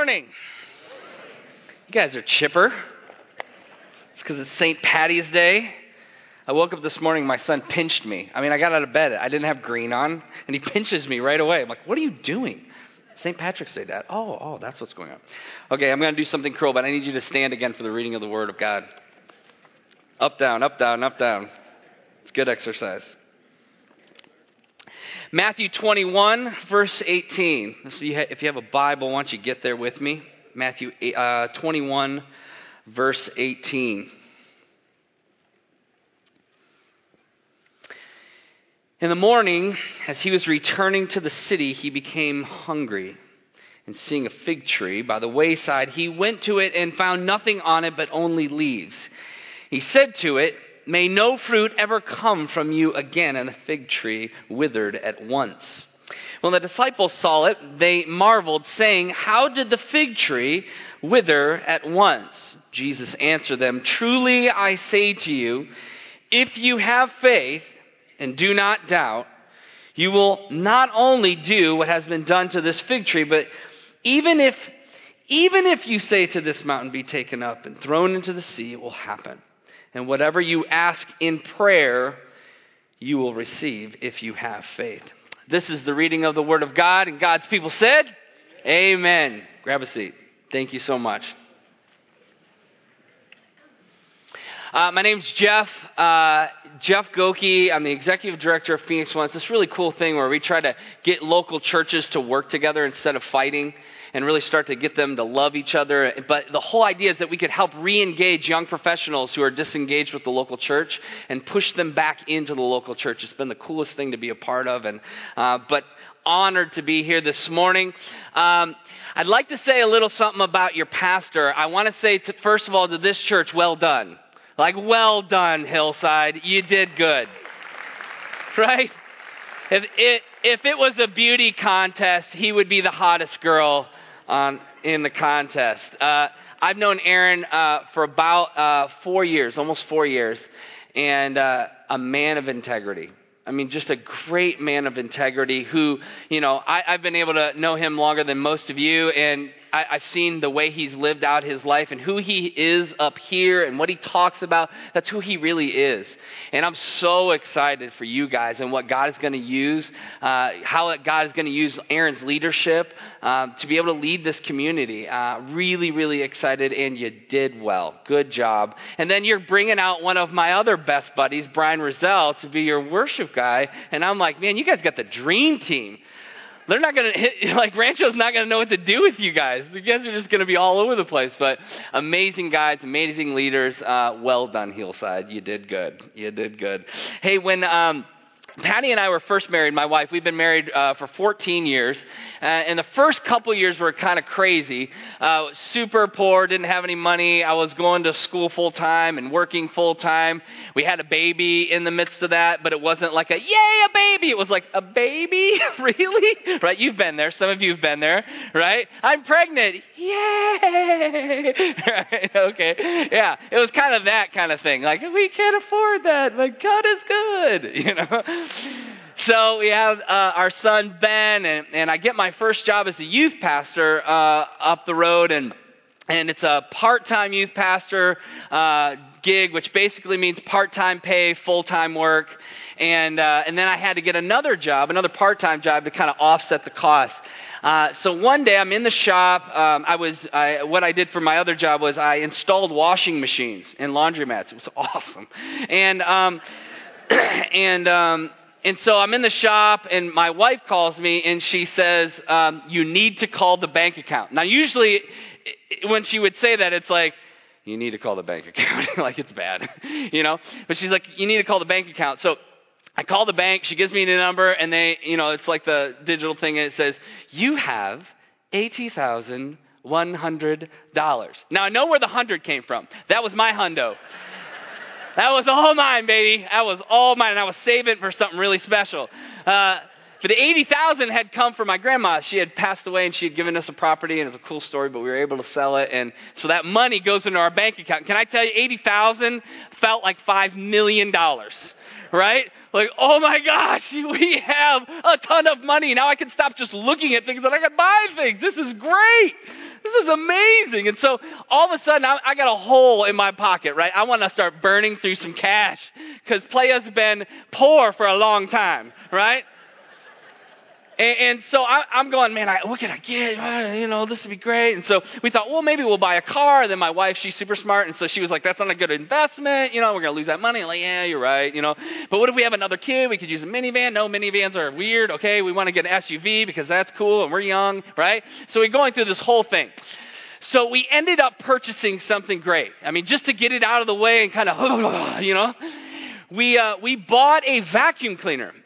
morning. You guys are chipper. It's because it's St. Patty's Day. I woke up this morning, my son pinched me. I mean, I got out of bed. I didn't have green on, and he pinches me right away. I'm like, what are you doing? St. Patrick's Day, Dad. Oh, oh, that's what's going on. Okay, I'm going to do something cruel, but I need you to stand again for the reading of the Word of God. Up, down, up, down, up, down. It's good exercise. Matthew 21, verse 18. So you ha- if you have a Bible, why don't you get there with me? Matthew uh, 21, verse 18. In the morning, as he was returning to the city, he became hungry. And seeing a fig tree by the wayside, he went to it and found nothing on it but only leaves. He said to it, May no fruit ever come from you again. And the fig tree withered at once. When the disciples saw it, they marveled, saying, How did the fig tree wither at once? Jesus answered them, Truly I say to you, if you have faith and do not doubt, you will not only do what has been done to this fig tree, but even if even if you say to this mountain, be taken up and thrown into the sea, it will happen. And whatever you ask in prayer, you will receive if you have faith. This is the reading of the Word of God, and God's people said, Amen. Amen. Grab a seat. Thank you so much. Uh, my name's Jeff. Uh, Jeff Gokee. I'm the executive director of Phoenix One. It's this really cool thing where we try to get local churches to work together instead of fighting and really start to get them to love each other. But the whole idea is that we could help re engage young professionals who are disengaged with the local church and push them back into the local church. It's been the coolest thing to be a part of. And, uh, but honored to be here this morning. Um, I'd like to say a little something about your pastor. I want to say, first of all, to this church, well done. Like, well done, Hillside. You did good. Right? If it, if it was a beauty contest, he would be the hottest girl on, in the contest. Uh, I've known Aaron uh, for about uh, four years, almost four years, and uh, a man of integrity. I mean, just a great man of integrity who, you know, I, have been able to know him longer than most of you, and I, I've seen the way he's lived out his life and who he is up here and what he talks about. That's who he really is. And I'm so excited for you guys and what God is going to use, uh, how God is going to use Aaron's leadership um, to be able to lead this community. Uh, really, really excited, and you did well. Good job. And then you're bringing out one of my other best buddies, Brian Roselle, to be your worship guy. And I'm like, man, you guys got the dream team they're not going to hit, like, Rancho's not going to know what to do with you guys. You guys are just going to be all over the place. But amazing guys, amazing leaders. Uh, well done, Hillside. You did good. You did good. Hey, when, um, Patty and I were first married, my wife. We've been married uh, for 14 years. Uh, and the first couple years were kind of crazy. Uh, super poor, didn't have any money. I was going to school full time and working full time. We had a baby in the midst of that, but it wasn't like a, yay, a baby. It was like, a baby? really? Right? You've been there. Some of you have been there, right? I'm pregnant. Yay! right? Okay. Yeah. It was kind of that kind of thing. Like, we can't afford that, but God is good, you know? so we have uh, our son Ben, and, and, I get my first job as a youth pastor uh, up the road, and and it's a part-time youth pastor uh, gig, which basically means part-time pay, full-time work, and uh, and then I had to get another job, another part-time job to kind of offset the cost. Uh, so one day I'm in the shop. Um, I was I, what I did for my other job was I installed washing machines and laundromats. It was awesome, and. Um, and um, and so I'm in the shop, and my wife calls me, and she says, um, "You need to call the bank account." Now, usually, when she would say that, it's like, "You need to call the bank account," like it's bad, you know. But she's like, "You need to call the bank account." So I call the bank. She gives me the number, and they, you know, it's like the digital thing, and it says, "You have eighty thousand one hundred dollars." Now I know where the hundred came from. That was my hundo. That was all mine, baby. That was all mine. And I was saving for something really special. Uh, for the 80,000 had come from my grandma. She had passed away and she had given us a property and it's a cool story, but we were able to sell it. And so that money goes into our bank account. Can I tell you, 80,000 felt like $5 million, right? Like, oh my gosh, we have a ton of money. Now I can stop just looking at things and I can buy things. This is great. This is amazing. And so all of a sudden, I, I got a hole in my pocket, right? I want to start burning through some cash because Playa's been poor for a long time, right? And, and so I, am going, man, I, what can I get? Uh, you know, this would be great. And so we thought, well, maybe we'll buy a car. And Then my wife, she's super smart. And so she was like, that's not a good investment. You know, we're going to lose that money. I'm like, yeah, you're right. You know, but what if we have another kid? We could use a minivan. No, minivans are weird. Okay, we want to get an SUV because that's cool and we're young, right? So we're going through this whole thing. So we ended up purchasing something great. I mean, just to get it out of the way and kind of, you know, we, uh, we bought a vacuum cleaner.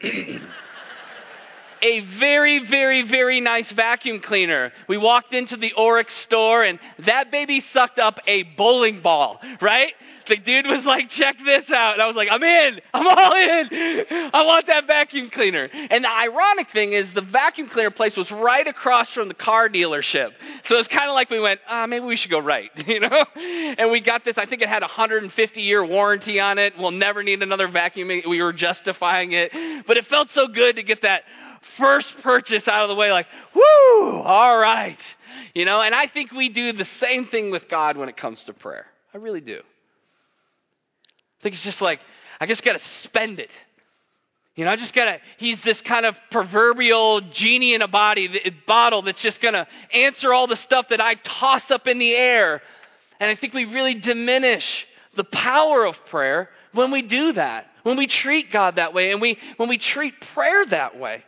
a very, very, very nice vacuum cleaner. We walked into the Oreck store and that baby sucked up a bowling ball, right? The dude was like, check this out. And I was like, I'm in. I'm all in. I want that vacuum cleaner. And the ironic thing is the vacuum cleaner place was right across from the car dealership. So it's kind of like we went, ah, oh, maybe we should go right, you know? And we got this, I think it had a 150 year warranty on it. We'll never need another vacuum. We were justifying it. But it felt so good to get that first purchase out of the way, like, whoo, all right. You know, and I think we do the same thing with God when it comes to prayer. I really do. I think it's just like, I just got to spend it. You know, I just gotta, he's this kind of proverbial genie in a body, bottle that's just gonna answer all the stuff that I toss up in the air. And I think we really diminish the power of prayer when we do that, when we treat God that way, and we, when we treat prayer that way.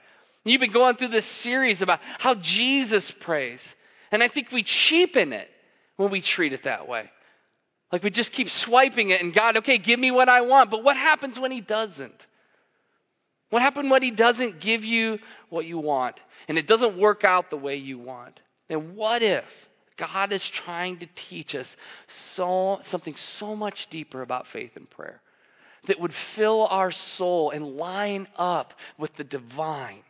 You've been going through this series about how Jesus prays. And I think we cheapen it when we treat it that way. Like we just keep swiping it and God, okay, give me what I want. But what happens when He doesn't? What happens when He doesn't give you what you want and it doesn't work out the way you want? And what if God is trying to teach us so, something so much deeper about faith and prayer that would fill our soul and line up with the divine?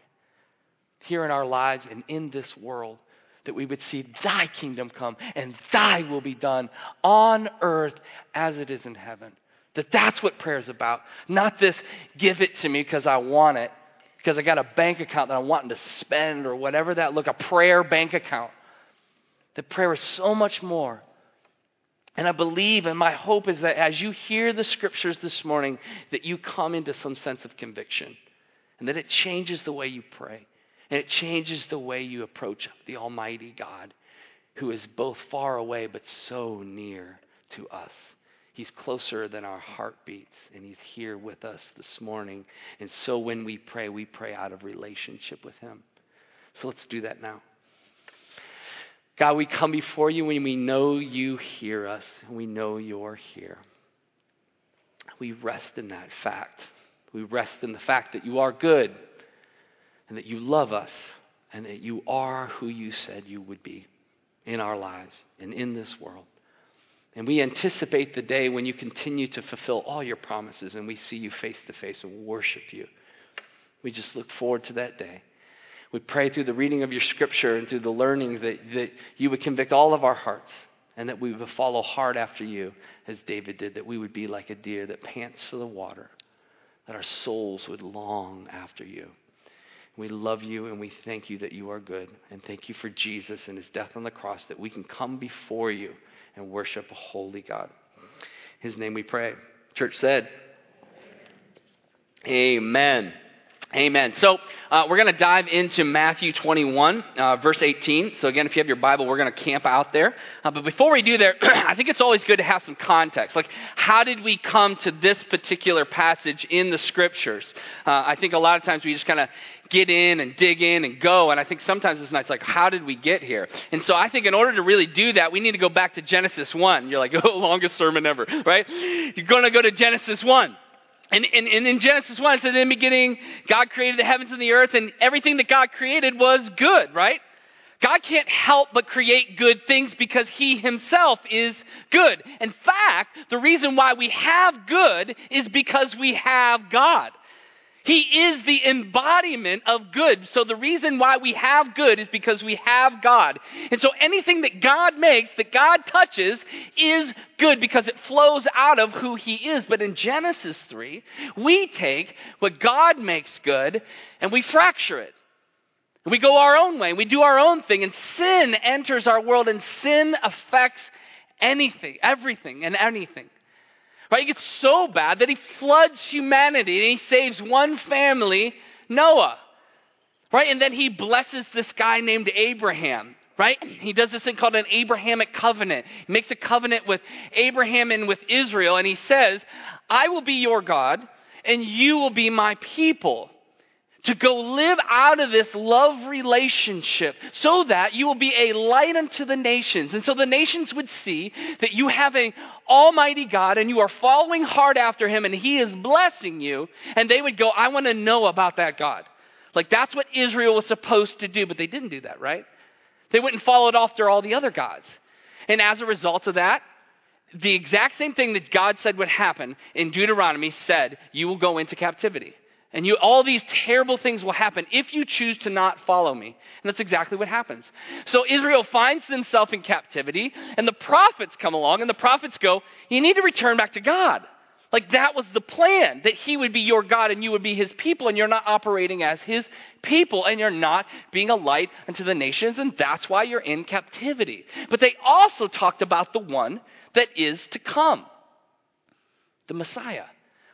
Here in our lives and in this world, that we would see thy kingdom come and thy will be done on earth as it is in heaven. That that's what prayer is about. Not this give it to me because I want it, because I got a bank account that I'm wanting to spend or whatever that look, a prayer bank account. That prayer is so much more. And I believe and my hope is that as you hear the scriptures this morning, that you come into some sense of conviction and that it changes the way you pray. And it changes the way you approach the Almighty God, who is both far away but so near to us. He's closer than our heartbeats, and He's here with us this morning. And so when we pray, we pray out of relationship with Him. So let's do that now. God, we come before you when we know you hear us, and we know you're here. We rest in that fact. We rest in the fact that you are good and that you love us and that you are who you said you would be in our lives and in this world. And we anticipate the day when you continue to fulfill all your promises and we see you face to face and worship you. We just look forward to that day. We pray through the reading of your scripture and through the learning that, that you would convict all of our hearts and that we would follow hard after you as David did, that we would be like a deer that pants for the water, that our souls would long after you. We love you and we thank you that you are good. And thank you for Jesus and his death on the cross that we can come before you and worship a holy God. His name we pray. Church said, Amen. Amen. So uh, we're going to dive into Matthew 21, uh, verse 18. So again, if you have your Bible, we're going to camp out there. Uh, but before we do there, I think it's always good to have some context. Like, how did we come to this particular passage in the Scriptures? Uh, I think a lot of times we just kind of get in and dig in and go. And I think sometimes it's nice, like, how did we get here? And so I think in order to really do that, we need to go back to Genesis 1. You're like, oh, longest sermon ever, right? You're going to go to Genesis 1. And, and, and, in Genesis 1, it says, in the beginning, God created the heavens and the earth, and everything that God created was good, right? God can't help but create good things because He Himself is good. In fact, the reason why we have good is because we have God. He is the embodiment of good. So the reason why we have good is because we have God. And so anything that God makes, that God touches, is good because it flows out of who He is. But in Genesis 3, we take what God makes good and we fracture it. We go our own way, we do our own thing, and sin enters our world, and sin affects anything, everything, and anything. Right? It gets so bad that he floods humanity and he saves one family, Noah. Right? And then he blesses this guy named Abraham. Right? He does this thing called an Abrahamic covenant. He makes a covenant with Abraham and with Israel, and he says, I will be your God, and you will be my people to go live out of this love relationship so that you will be a light unto the nations. And so the nations would see that you have an almighty God and you are following hard after him and he is blessing you. And they would go, I want to know about that God. Like that's what Israel was supposed to do, but they didn't do that, right? They wouldn't follow it after all the other gods. And as a result of that, the exact same thing that God said would happen in Deuteronomy said, you will go into captivity. And you, all these terrible things will happen if you choose to not follow me. And that's exactly what happens. So Israel finds themselves in captivity, and the prophets come along, and the prophets go, You need to return back to God. Like that was the plan, that he would be your God and you would be his people, and you're not operating as his people, and you're not being a light unto the nations, and that's why you're in captivity. But they also talked about the one that is to come the Messiah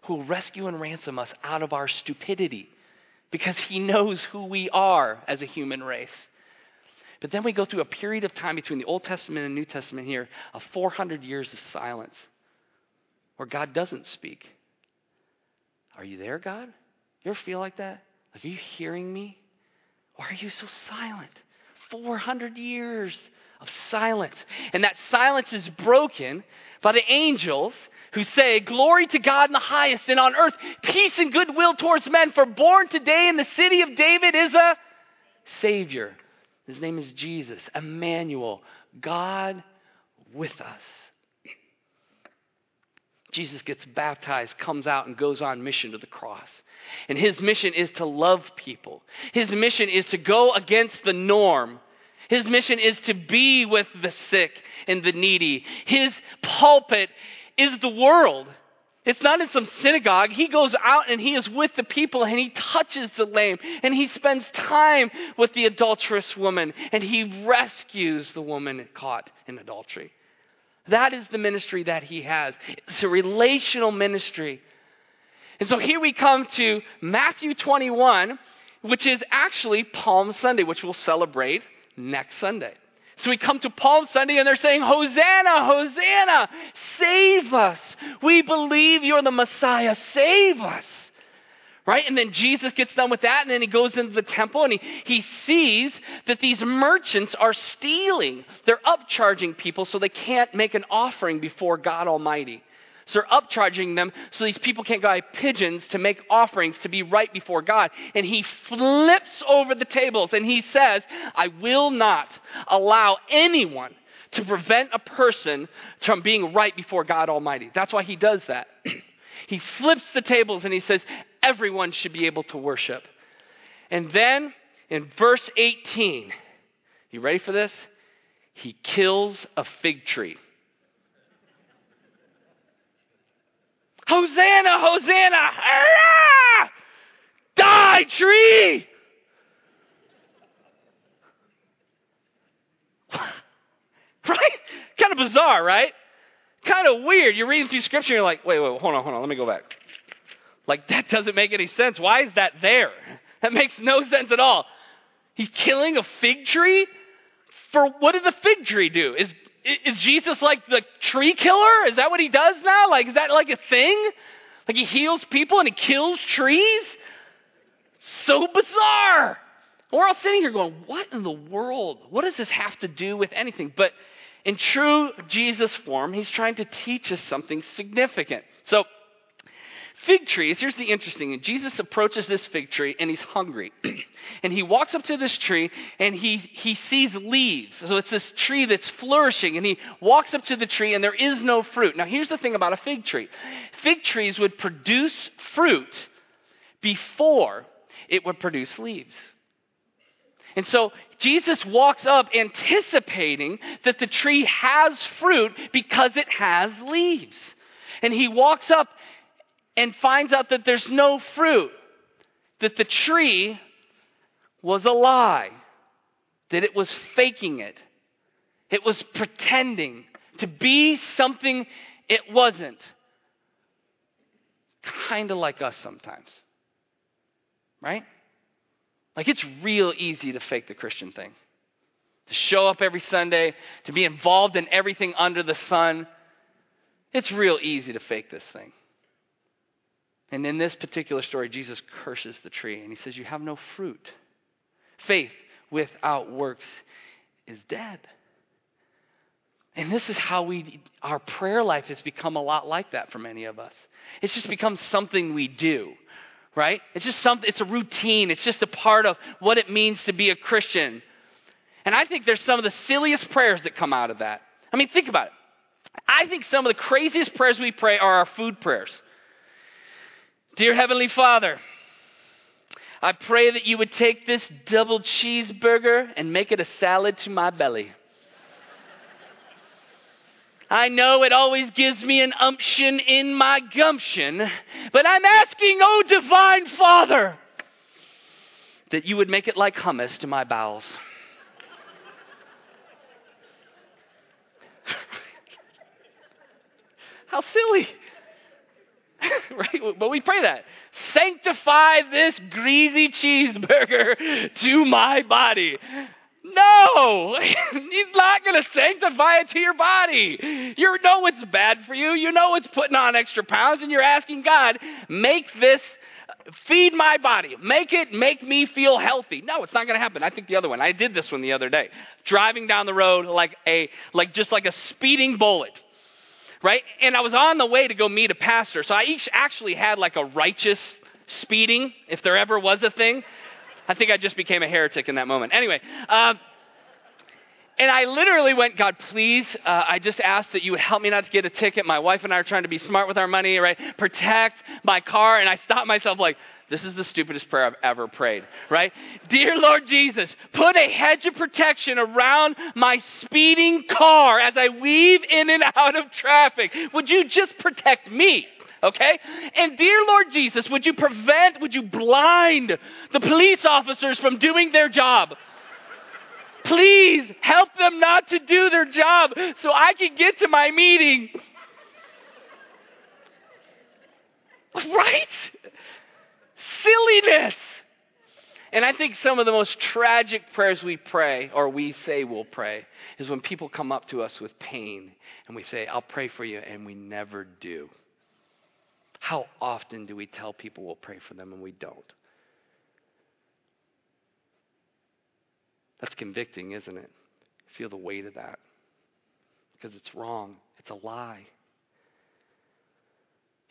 who will rescue and ransom us out of our stupidity because he knows who we are as a human race. But then we go through a period of time between the Old Testament and New Testament here of 400 years of silence where God doesn't speak. Are you there, God? You ever feel like that? Like, are you hearing me? Why are you so silent? 400 years of silence. And that silence is broken by the angels who say, Glory to God in the highest, and on earth peace and goodwill towards men. For born today in the city of David is a Savior. His name is Jesus, Emmanuel, God with us. Jesus gets baptized, comes out, and goes on mission to the cross. And his mission is to love people. His mission is to go against the norm. His mission is to be with the sick and the needy. His pulpit is the world. It's not in some synagogue. He goes out and he is with the people and he touches the lame and he spends time with the adulterous woman and he rescues the woman caught in adultery. That is the ministry that he has. It's a relational ministry. And so here we come to Matthew 21, which is actually Palm Sunday, which we'll celebrate next Sunday. So we come to Palm Sunday and they're saying, Hosanna, Hosanna, save us. We believe you're the Messiah, save us. Right? And then Jesus gets done with that and then he goes into the temple and he, he sees that these merchants are stealing. They're upcharging people so they can't make an offering before God Almighty. So they're upcharging them so these people can't buy pigeons to make offerings to be right before God. And he flips over the tables and he says, I will not allow anyone to prevent a person from being right before God Almighty. That's why he does that. he flips the tables and he says, everyone should be able to worship. And then in verse 18, you ready for this? He kills a fig tree. Hosanna, Hosanna! Ah! Die, tree! right? Kind of bizarre, right? Kind of weird. You're reading through scripture and you're like, wait, wait, hold on, hold on, let me go back. Like, that doesn't make any sense. Why is that there? That makes no sense at all. He's killing a fig tree? For what did the fig tree do? Is is Jesus like the tree killer? Is that what he does now? Like, is that like a thing? Like he heals people and he kills trees? So bizarre. We're all sitting here going, what in the world? What does this have to do with anything? But in true Jesus form, he's trying to teach us something significant. So Fig trees, here's the interesting. Jesus approaches this fig tree and he's hungry. and he walks up to this tree and he, he sees leaves. So it's this tree that's flourishing and he walks up to the tree and there is no fruit. Now here's the thing about a fig tree. Fig trees would produce fruit before it would produce leaves. And so Jesus walks up anticipating that the tree has fruit because it has leaves. And he walks up and finds out that there's no fruit, that the tree was a lie, that it was faking it, it was pretending to be something it wasn't. Kind of like us sometimes. Right? Like it's real easy to fake the Christian thing. To show up every Sunday, to be involved in everything under the sun. It's real easy to fake this thing. And in this particular story, Jesus curses the tree and he says, You have no fruit. Faith without works is dead. And this is how we, our prayer life has become a lot like that for many of us. It's just become something we do, right? It's just something, it's a routine. It's just a part of what it means to be a Christian. And I think there's some of the silliest prayers that come out of that. I mean, think about it. I think some of the craziest prayers we pray are our food prayers. Dear Heavenly Father, I pray that you would take this double cheeseburger and make it a salad to my belly. I know it always gives me an umption in my gumption, but I'm asking, oh divine Father, that you would make it like hummus to my bowels. How silly. right? But we pray that. Sanctify this greasy cheeseburger to my body. No, he's not going to sanctify it to your body. You know it's bad for you. You know it's putting on extra pounds, and you're asking God, make this, feed my body. Make it make me feel healthy. No, it's not going to happen. I think the other one. I did this one the other day. Driving down the road like a, like just like a speeding bullet right? And I was on the way to go meet a pastor. So I actually had like a righteous speeding, if there ever was a thing. I think I just became a heretic in that moment. Anyway, uh, and I literally went, God, please, uh, I just asked that you would help me not to get a ticket. My wife and I are trying to be smart with our money, right? Protect my car. And I stopped myself like, this is the stupidest prayer I've ever prayed, right? Dear Lord Jesus, put a hedge of protection around my speeding car as I weave in and out of traffic. Would you just protect me? Okay? And dear Lord Jesus, would you prevent, would you blind the police officers from doing their job? Please help them not to do their job so I can get to my meeting. Right? Silliness. And I think some of the most tragic prayers we pray, or we say we'll pray, is when people come up to us with pain and we say, I'll pray for you, and we never do. How often do we tell people we'll pray for them and we don't? That's convicting, isn't it? Feel the weight of that. Because it's wrong, it's a lie.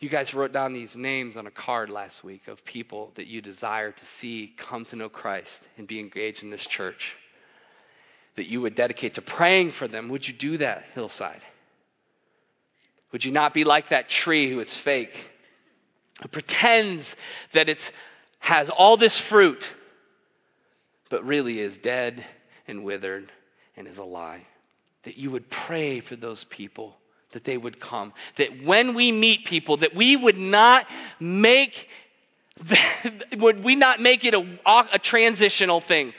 You guys wrote down these names on a card last week of people that you desire to see come to know Christ and be engaged in this church. That you would dedicate to praying for them. Would you do that, Hillside? Would you not be like that tree who is fake, who pretends that it has all this fruit, but really is dead and withered and is a lie? That you would pray for those people that they would come. That when we meet people, that we would not make would we not make it a, a transitional thing?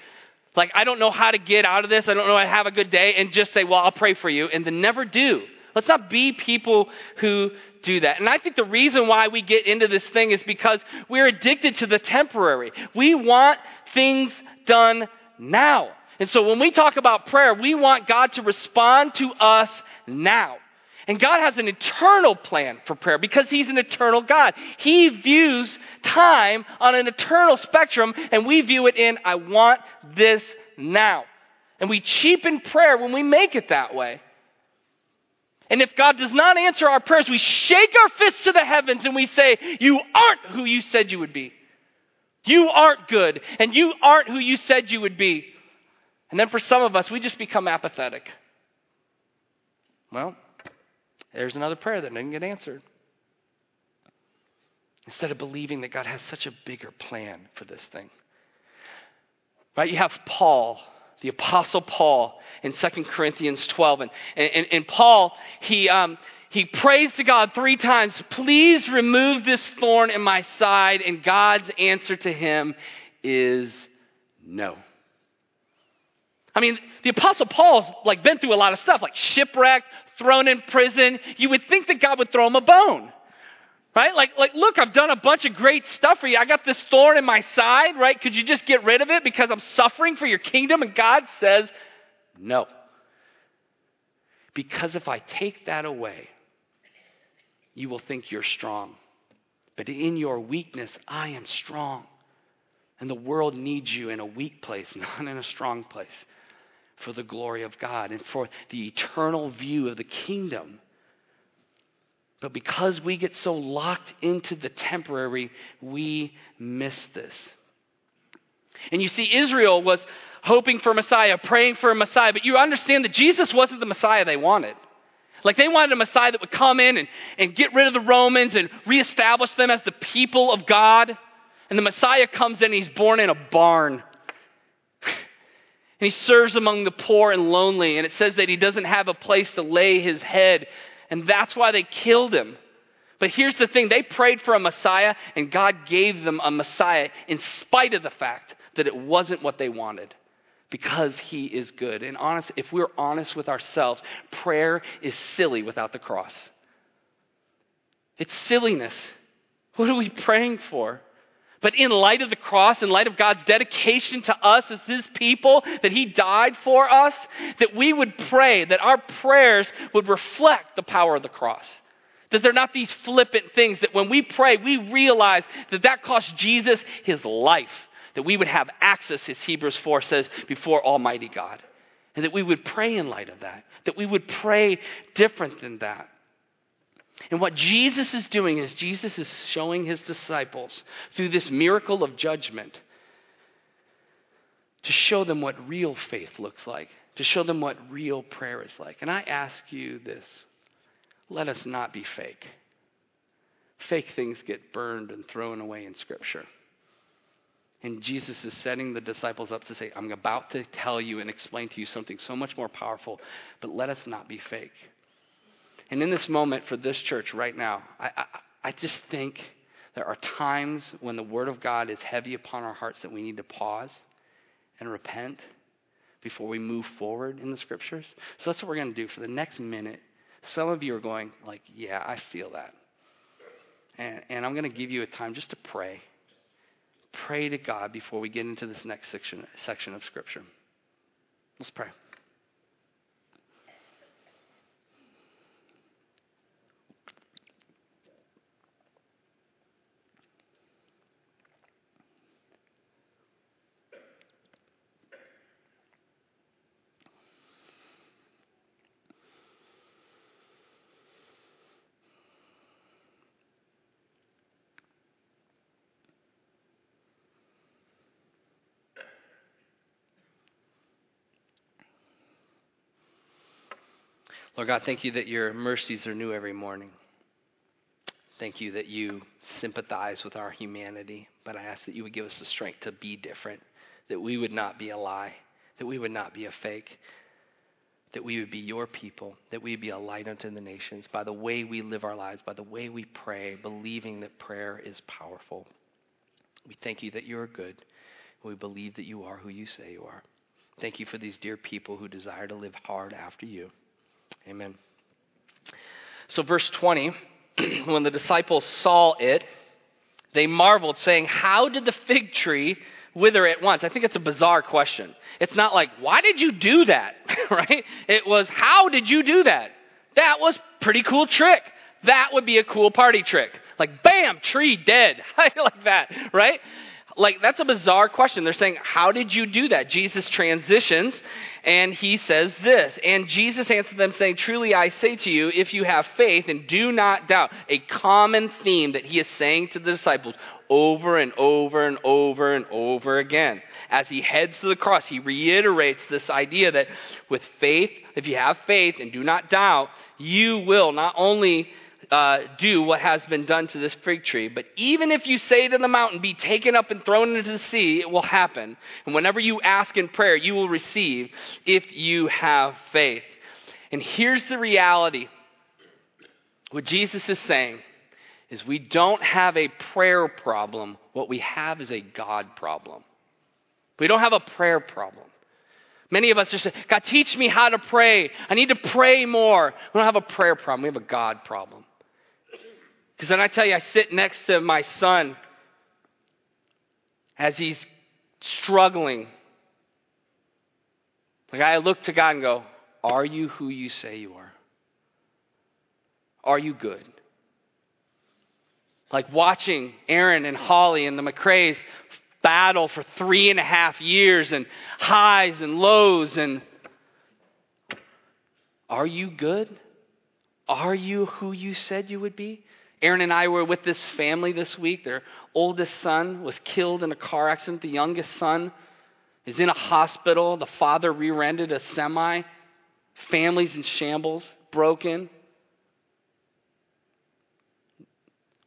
Like, I don't know how to get out of this. I don't know how to have a good day and just say, well, I'll pray for you and then never do. Let's not be people who do that. And I think the reason why we get into this thing is because we're addicted to the temporary. We want things done now. And so when we talk about prayer, we want God to respond to us now. And God has an eternal plan for prayer because He's an eternal God. He views time on an eternal spectrum, and we view it in, I want this now. And we cheapen prayer when we make it that way. And if God does not answer our prayers, we shake our fists to the heavens and we say, You aren't who you said you would be. You aren't good, and you aren't who you said you would be. And then for some of us, we just become apathetic. Well, there's another prayer that didn't get answered. Instead of believing that God has such a bigger plan for this thing. Right? You have Paul, the Apostle Paul, in 2 Corinthians 12. And, and, and Paul, he, um, he prays to God three times, Please remove this thorn in my side. And God's answer to him is no. I mean, the Apostle Paul's like been through a lot of stuff, like shipwrecked, thrown in prison. You would think that God would throw him a bone. Right? Like, like, look, I've done a bunch of great stuff for you. I got this thorn in my side, right? Could you just get rid of it because I'm suffering for your kingdom? And God says, no. Because if I take that away, you will think you're strong. But in your weakness, I am strong. And the world needs you in a weak place, not in a strong place, for the glory of God and for the eternal view of the kingdom. But because we get so locked into the temporary, we miss this. And you see, Israel was hoping for a Messiah, praying for a Messiah, but you understand that Jesus wasn't the Messiah they wanted. Like they wanted a Messiah that would come in and, and get rid of the Romans and reestablish them as the people of God. And the Messiah comes in, he's born in a barn. And he serves among the poor and lonely. And it says that he doesn't have a place to lay his head. And that's why they killed him. But here's the thing they prayed for a Messiah, and God gave them a Messiah in spite of the fact that it wasn't what they wanted because he is good. And honest, if we're honest with ourselves, prayer is silly without the cross. It's silliness. What are we praying for? But in light of the cross, in light of God's dedication to us as His people, that He died for us, that we would pray, that our prayers would reflect the power of the cross. That they're not these flippant things, that when we pray, we realize that that cost Jesus His life. That we would have access, as Hebrews 4 says, before Almighty God. And that we would pray in light of that. That we would pray different than that. And what Jesus is doing is Jesus is showing his disciples through this miracle of judgment to show them what real faith looks like, to show them what real prayer is like. And I ask you this let us not be fake. Fake things get burned and thrown away in Scripture. And Jesus is setting the disciples up to say, I'm about to tell you and explain to you something so much more powerful, but let us not be fake. And in this moment for this church right now, I, I, I just think there are times when the Word of God is heavy upon our hearts that we need to pause and repent before we move forward in the Scriptures. So that's what we're going to do for the next minute. Some of you are going like, "Yeah, I feel that," and, and I'm going to give you a time just to pray. Pray to God before we get into this next section section of Scripture. Let's pray. Lord God, thank you that your mercies are new every morning. Thank you that you sympathize with our humanity, but I ask that you would give us the strength to be different, that we would not be a lie, that we would not be a fake, that we would be your people, that we would be a light unto the nations by the way we live our lives, by the way we pray, believing that prayer is powerful. We thank you that you are good. We believe that you are who you say you are. Thank you for these dear people who desire to live hard after you. Amen. So, verse 20, when the disciples saw it, they marveled, saying, How did the fig tree wither at once? I think it's a bizarre question. It's not like, Why did you do that? right? It was, How did you do that? That was pretty cool trick. That would be a cool party trick. Like, bam, tree dead. like that, right? Like, that's a bizarre question. They're saying, How did you do that? Jesus transitions and he says this. And Jesus answered them, saying, Truly I say to you, if you have faith and do not doubt, a common theme that he is saying to the disciples over and over and over and over again. As he heads to the cross, he reiterates this idea that with faith, if you have faith and do not doubt, you will not only uh, do what has been done to this fig tree. But even if you say to the mountain, be taken up and thrown into the sea, it will happen. And whenever you ask in prayer, you will receive if you have faith. And here's the reality what Jesus is saying is we don't have a prayer problem. What we have is a God problem. We don't have a prayer problem. Many of us just say, God, teach me how to pray. I need to pray more. We don't have a prayer problem. We have a God problem. Because then I tell you, I sit next to my son as he's struggling. Like I look to God and go, Are you who you say you are? Are you good? Like watching Aaron and Holly and the McCrays battle for three and a half years and highs and lows and are you good? Are you who you said you would be? Aaron and I were with this family this week. Their oldest son was killed in a car accident. The youngest son is in a hospital. The father rear ended a semi. Families in shambles, broken.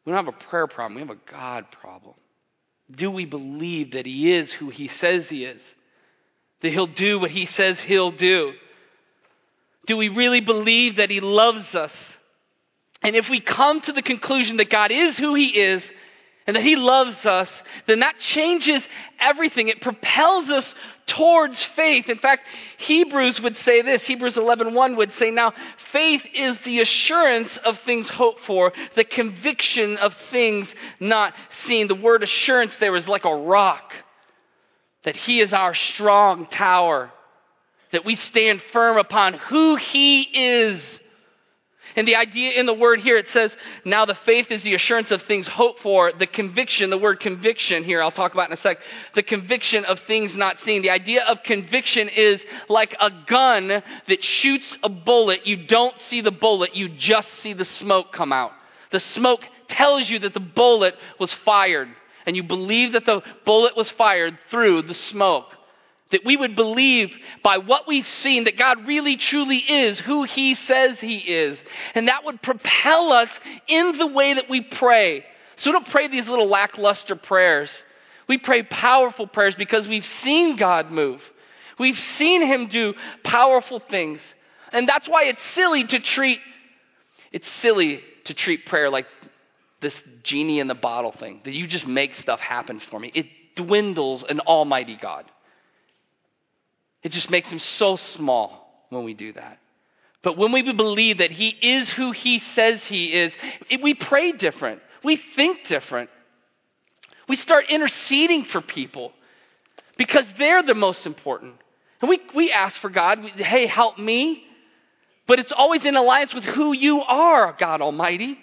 We don't have a prayer problem, we have a God problem. Do we believe that He is who He says He is? That He'll do what He says He'll do? Do we really believe that He loves us? And if we come to the conclusion that God is who He is and that He loves us, then that changes everything. It propels us towards faith. In fact, Hebrews would say this. Hebrews 11:1 would say, "Now faith is the assurance of things hoped for, the conviction of things not seen." The word assurance there is like a rock. That he is our strong tower, that we stand firm upon who he is and the idea in the word here, it says, now the faith is the assurance of things hoped for, the conviction, the word conviction here, I'll talk about in a sec, the conviction of things not seen. The idea of conviction is like a gun that shoots a bullet. You don't see the bullet, you just see the smoke come out. The smoke tells you that the bullet was fired, and you believe that the bullet was fired through the smoke. That we would believe by what we've seen that God really truly is who He says He is. And that would propel us in the way that we pray. So we don't pray these little lackluster prayers. We pray powerful prayers because we've seen God move. We've seen Him do powerful things. And that's why it's silly to treat, it's silly to treat prayer like this genie in the bottle thing, that you just make stuff happen for me. It dwindles an almighty God. It just makes him so small when we do that. But when we believe that he is who he says he is, we pray different. We think different. We start interceding for people because they're the most important. And we, we ask for God, hey, help me. But it's always in alliance with who you are, God Almighty.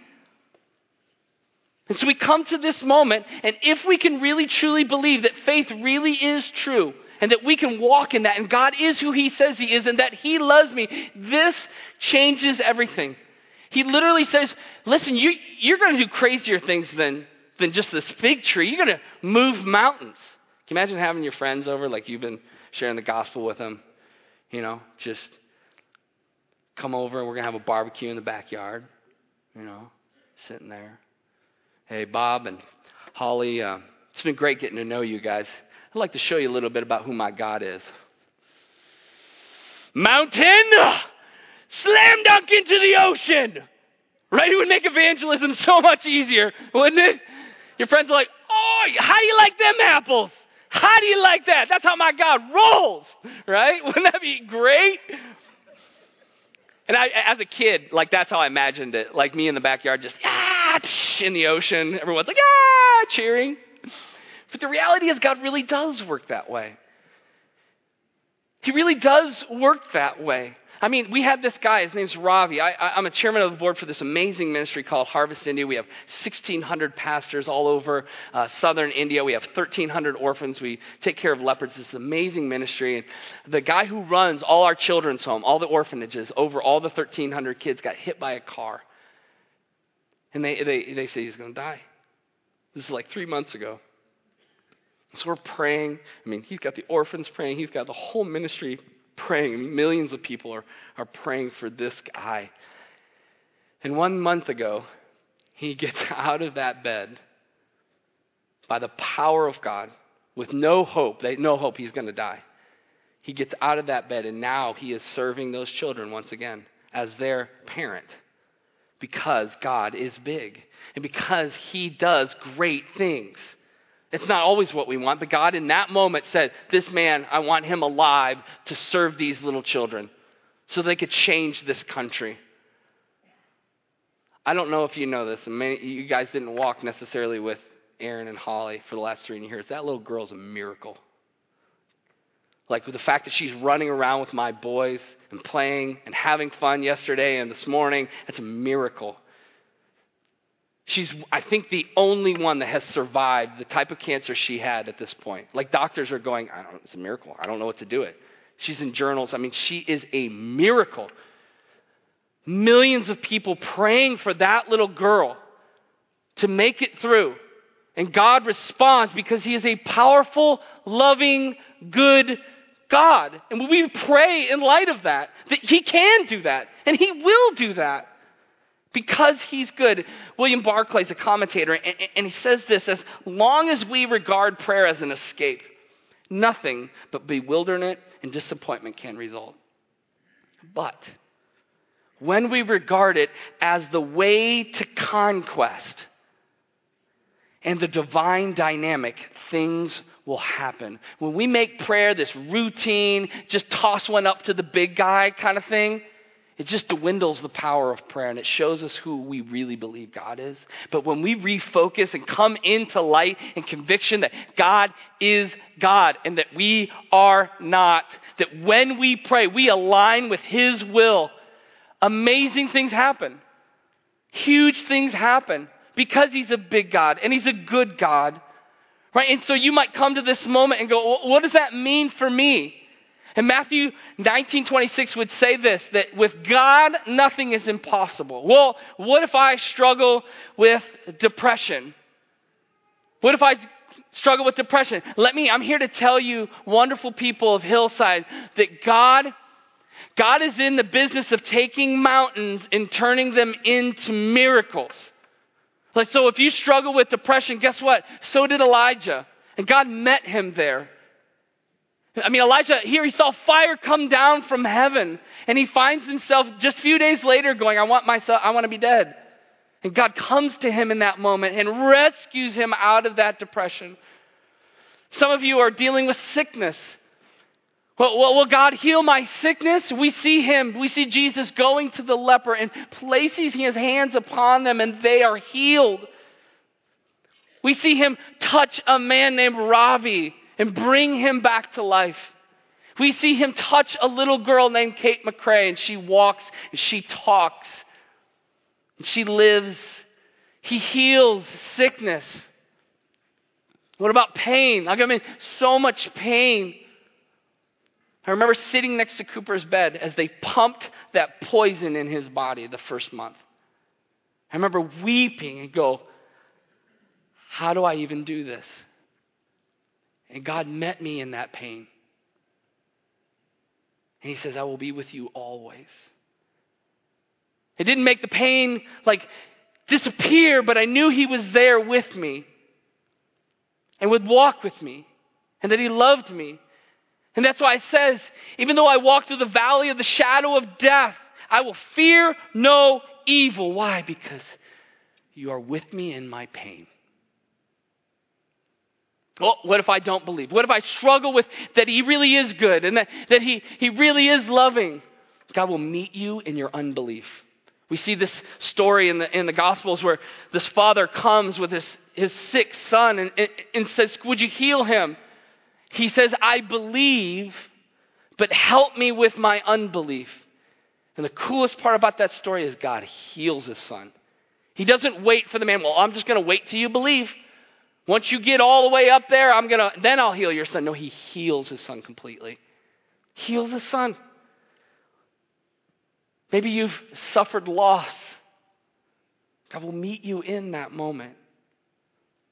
And so we come to this moment, and if we can really truly believe that faith really is true, and that we can walk in that, and God is who He says He is, and that He loves me, this changes everything. He literally says, Listen, you, you're going to do crazier things than, than just this fig tree. You're going to move mountains. Can you imagine having your friends over, like you've been sharing the gospel with them? You know, just come over and we're going to have a barbecue in the backyard, you know, sitting there. Hey, Bob and Holly, uh, it's been great getting to know you guys. I'd like to show you a little bit about who my God is. Mountain, slam dunk into the ocean. Right? It would make evangelism so much easier, wouldn't it? Your friends are like, oh, how do you like them apples? How do you like that? That's how my God rolls, right? Wouldn't that be great? And I, as a kid, like that's how I imagined it. Like me in the backyard, just ah, in the ocean. Everyone's like ah, cheering. But the reality is, God really does work that way. He really does work that way. I mean, we had this guy, his name's Ravi. I, am a chairman of the board for this amazing ministry called Harvest India. We have 1,600 pastors all over uh, southern India. We have 1,300 orphans. We take care of leopards. It's an amazing ministry. And the guy who runs all our children's home, all the orphanages, over all the 1,300 kids got hit by a car. And they, they, they say he's going to die. This is like three months ago. So we're praying. I mean, he's got the orphans praying, he's got the whole ministry praying. Millions of people are, are praying for this guy. And one month ago, he gets out of that bed by the power of God with no hope. No hope he's going to die. He gets out of that bed and now he is serving those children once again as their parent because God is big and because he does great things. It's not always what we want, but God in that moment said, This man, I want him alive to serve these little children so they could change this country. I don't know if you know this, and many, you guys didn't walk necessarily with Aaron and Holly for the last three years. That little girl's a miracle. Like the fact that she's running around with my boys and playing and having fun yesterday and this morning, it's a miracle. She's, I think, the only one that has survived the type of cancer she had at this point. Like doctors are going, I don't, it's a miracle. I don't know what to do it. She's in journals. I mean, she is a miracle. Millions of people praying for that little girl to make it through. And God responds because He is a powerful, loving, good God. And we pray in light of that, that He can do that, and He will do that because He's good. William Barclay is a commentator, and, and he says this as long as we regard prayer as an escape, nothing but bewilderment and disappointment can result. But when we regard it as the way to conquest and the divine dynamic, things will happen. When we make prayer this routine, just toss one up to the big guy kind of thing, it just dwindles the power of prayer and it shows us who we really believe God is. But when we refocus and come into light and conviction that God is God and that we are not, that when we pray, we align with His will, amazing things happen. Huge things happen because He's a big God and He's a good God. Right? And so you might come to this moment and go, what does that mean for me? And Matthew 19:26 would say this that with God nothing is impossible. Well, what if I struggle with depression? What if I struggle with depression? Let me I'm here to tell you wonderful people of Hillside that God God is in the business of taking mountains and turning them into miracles. Like so if you struggle with depression, guess what? So did Elijah. And God met him there. I mean, Elijah, here he saw fire come down from heaven, and he finds himself just a few days later going, I want myself, I want to be dead. And God comes to him in that moment and rescues him out of that depression. Some of you are dealing with sickness. Well, will God heal my sickness? We see him, we see Jesus going to the leper and placing his hands upon them, and they are healed. We see him touch a man named Robbie and bring him back to life. We see him touch a little girl named Kate McCrae, and she walks and she talks and she lives. He heals sickness. What about pain? Like, I mean, so much pain. I remember sitting next to Cooper's bed as they pumped that poison in his body the first month. I remember weeping and go, How do I even do this? And God met me in that pain. And He says, I will be with you always. It didn't make the pain like disappear, but I knew He was there with me and would walk with me and that He loved me. And that's why it says, even though I walk through the valley of the shadow of death, I will fear no evil. Why? Because you are with me in my pain. Well, what if I don't believe? What if I struggle with that He really is good and that, that he, he really is loving? God will meet you in your unbelief. We see this story in the, in the Gospels where this father comes with his, his sick son and, and, and says, Would you heal him? He says, I believe, but help me with my unbelief. And the coolest part about that story is God heals his son. He doesn't wait for the man, well, I'm just going to wait till you believe. Once you get all the way up there, I'm going to, then I'll heal your son. No, he heals his son completely. Heals his son. Maybe you've suffered loss. God will meet you in that moment.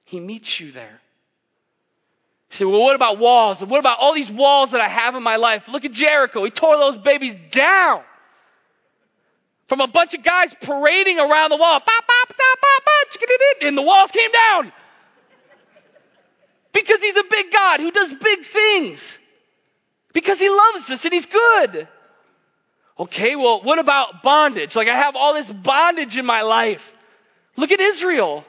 He meets you there. You say, well, what about walls? What about all these walls that I have in my life? Look at Jericho. He tore those babies down from a bunch of guys parading around the wall. And the walls came down. Because he's a big God who does big things. Because he loves us and he's good. Okay, well, what about bondage? Like, I have all this bondage in my life. Look at Israel.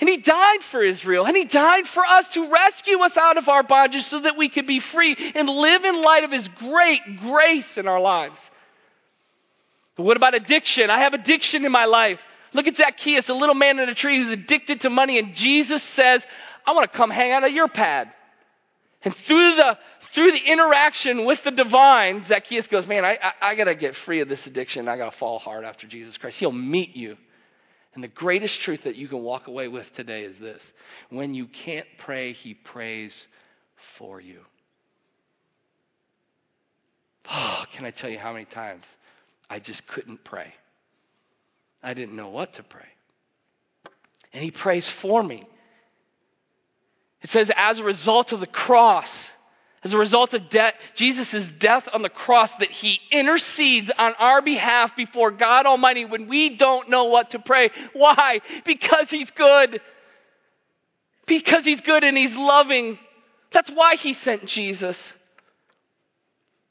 And he died for Israel, and he died for us to rescue us out of our bondage so that we could be free and live in light of his great grace in our lives. But what about addiction? I have addiction in my life. Look at Zacchaeus, a little man in a tree who's addicted to money, and Jesus says, I want to come hang out at your pad. And through the through the interaction with the divine, Zacchaeus goes, Man, I, I, I got to get free of this addiction. I got to fall hard after Jesus Christ. He'll meet you. And the greatest truth that you can walk away with today is this when you can't pray, He prays for you. Oh, can I tell you how many times I just couldn't pray? I didn't know what to pray. And He prays for me. It says, as a result of the cross, as a result of death, Jesus' death on the cross, that he intercedes on our behalf before God Almighty when we don't know what to pray. Why? Because he's good. Because he's good and he's loving. That's why he sent Jesus.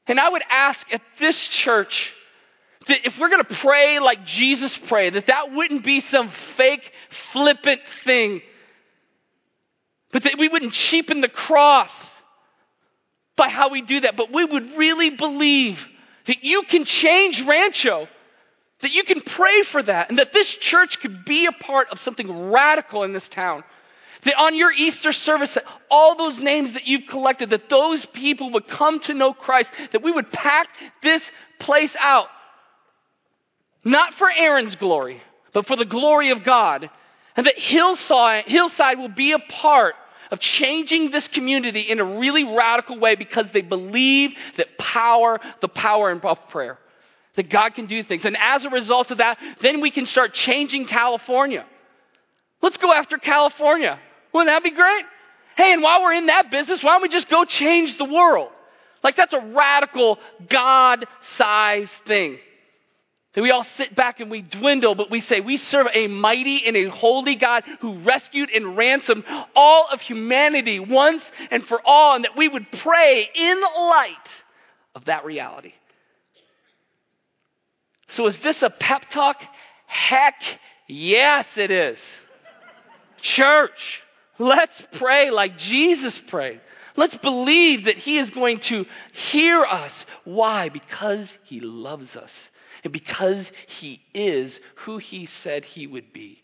And I would ask at this church that if we're going to pray like Jesus prayed, that that wouldn't be some fake, flippant thing, but that we wouldn't cheapen the cross by how we do that, but we would really believe that you can change Rancho, that you can pray for that, and that this church could be a part of something radical in this town. That on your Easter service, that all those names that you've collected, that those people would come to know Christ, that we would pack this place out. Not for Aaron's glory, but for the glory of God. And that Hillside, Hillside will be a part of changing this community in a really radical way because they believe that power, the power of prayer, that God can do things. And as a result of that, then we can start changing California. Let's go after California. Wouldn't that be great? Hey, and while we're in that business, why don't we just go change the world? Like that's a radical God sized thing. That we all sit back and we dwindle, but we say we serve a mighty and a holy God who rescued and ransomed all of humanity once and for all, and that we would pray in light of that reality. So, is this a pep talk? Heck yes, it is. Church, let's pray like Jesus prayed. Let's believe that He is going to hear us. Why? Because He loves us and because he is who he said he would be.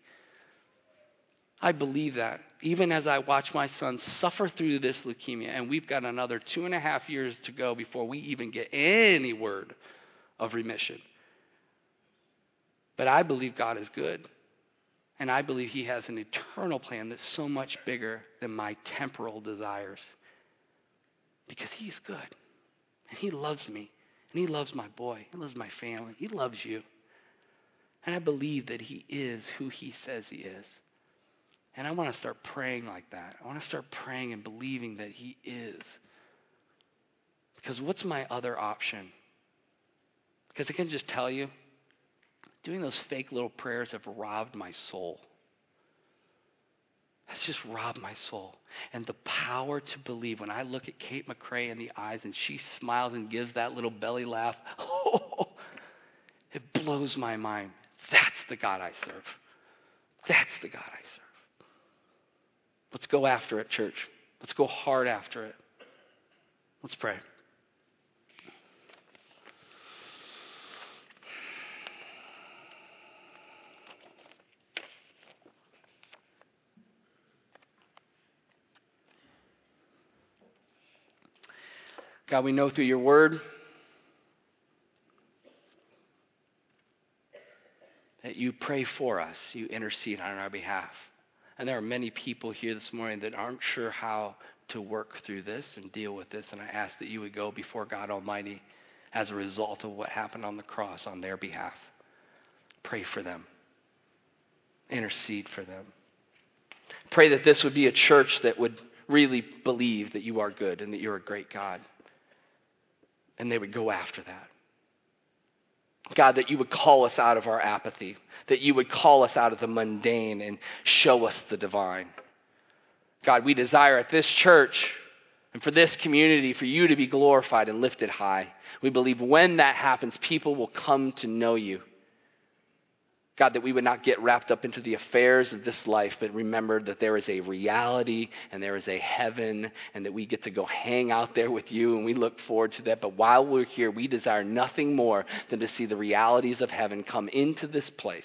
I believe that. Even as I watch my son suffer through this leukemia, and we've got another two and a half years to go before we even get any word of remission. But I believe God is good. And I believe He has an eternal plan that's so much bigger than my temporal desires. Because He is good. And He loves me. And He loves my boy. He loves my family. He loves you. And I believe that He is who He says He is. And I want to start praying like that. I want to start praying and believing that He is. Because what's my other option? Because I can just tell you, doing those fake little prayers have robbed my soul. That's just robbed my soul. And the power to believe when I look at Kate McCrae in the eyes and she smiles and gives that little belly laugh, oh, it blows my mind. That's the God I serve. That's the God I serve. Let's go after it, church. Let's go hard after it. Let's pray. God, we know through your word that you pray for us, you intercede on our behalf. And there are many people here this morning that aren't sure how to work through this and deal with this. And I ask that you would go before God Almighty as a result of what happened on the cross on their behalf. Pray for them, intercede for them. Pray that this would be a church that would really believe that you are good and that you're a great God and they would go after that. God, that you would call us out of our apathy, that you would call us out of the mundane and show us the divine. God, we desire at this church and for this community for you to be glorified and lifted high. We believe when that happens, people will come to know you. God, that we would not get wrapped up into the affairs of this life, but remember that there is a reality and there is a heaven, and that we get to go hang out there with you, and we look forward to that. But while we're here, we desire nothing more than to see the realities of heaven come into this place.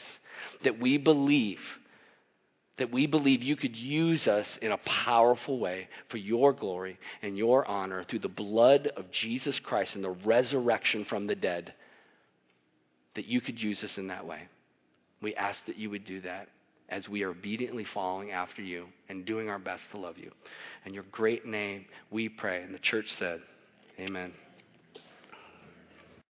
That we believe, that we believe you could use us in a powerful way for your glory and your honor through the blood of Jesus Christ and the resurrection from the dead. That you could use us in that way. We ask that you would do that as we are obediently following after you and doing our best to love you. In your great name, we pray. And the church said, Amen.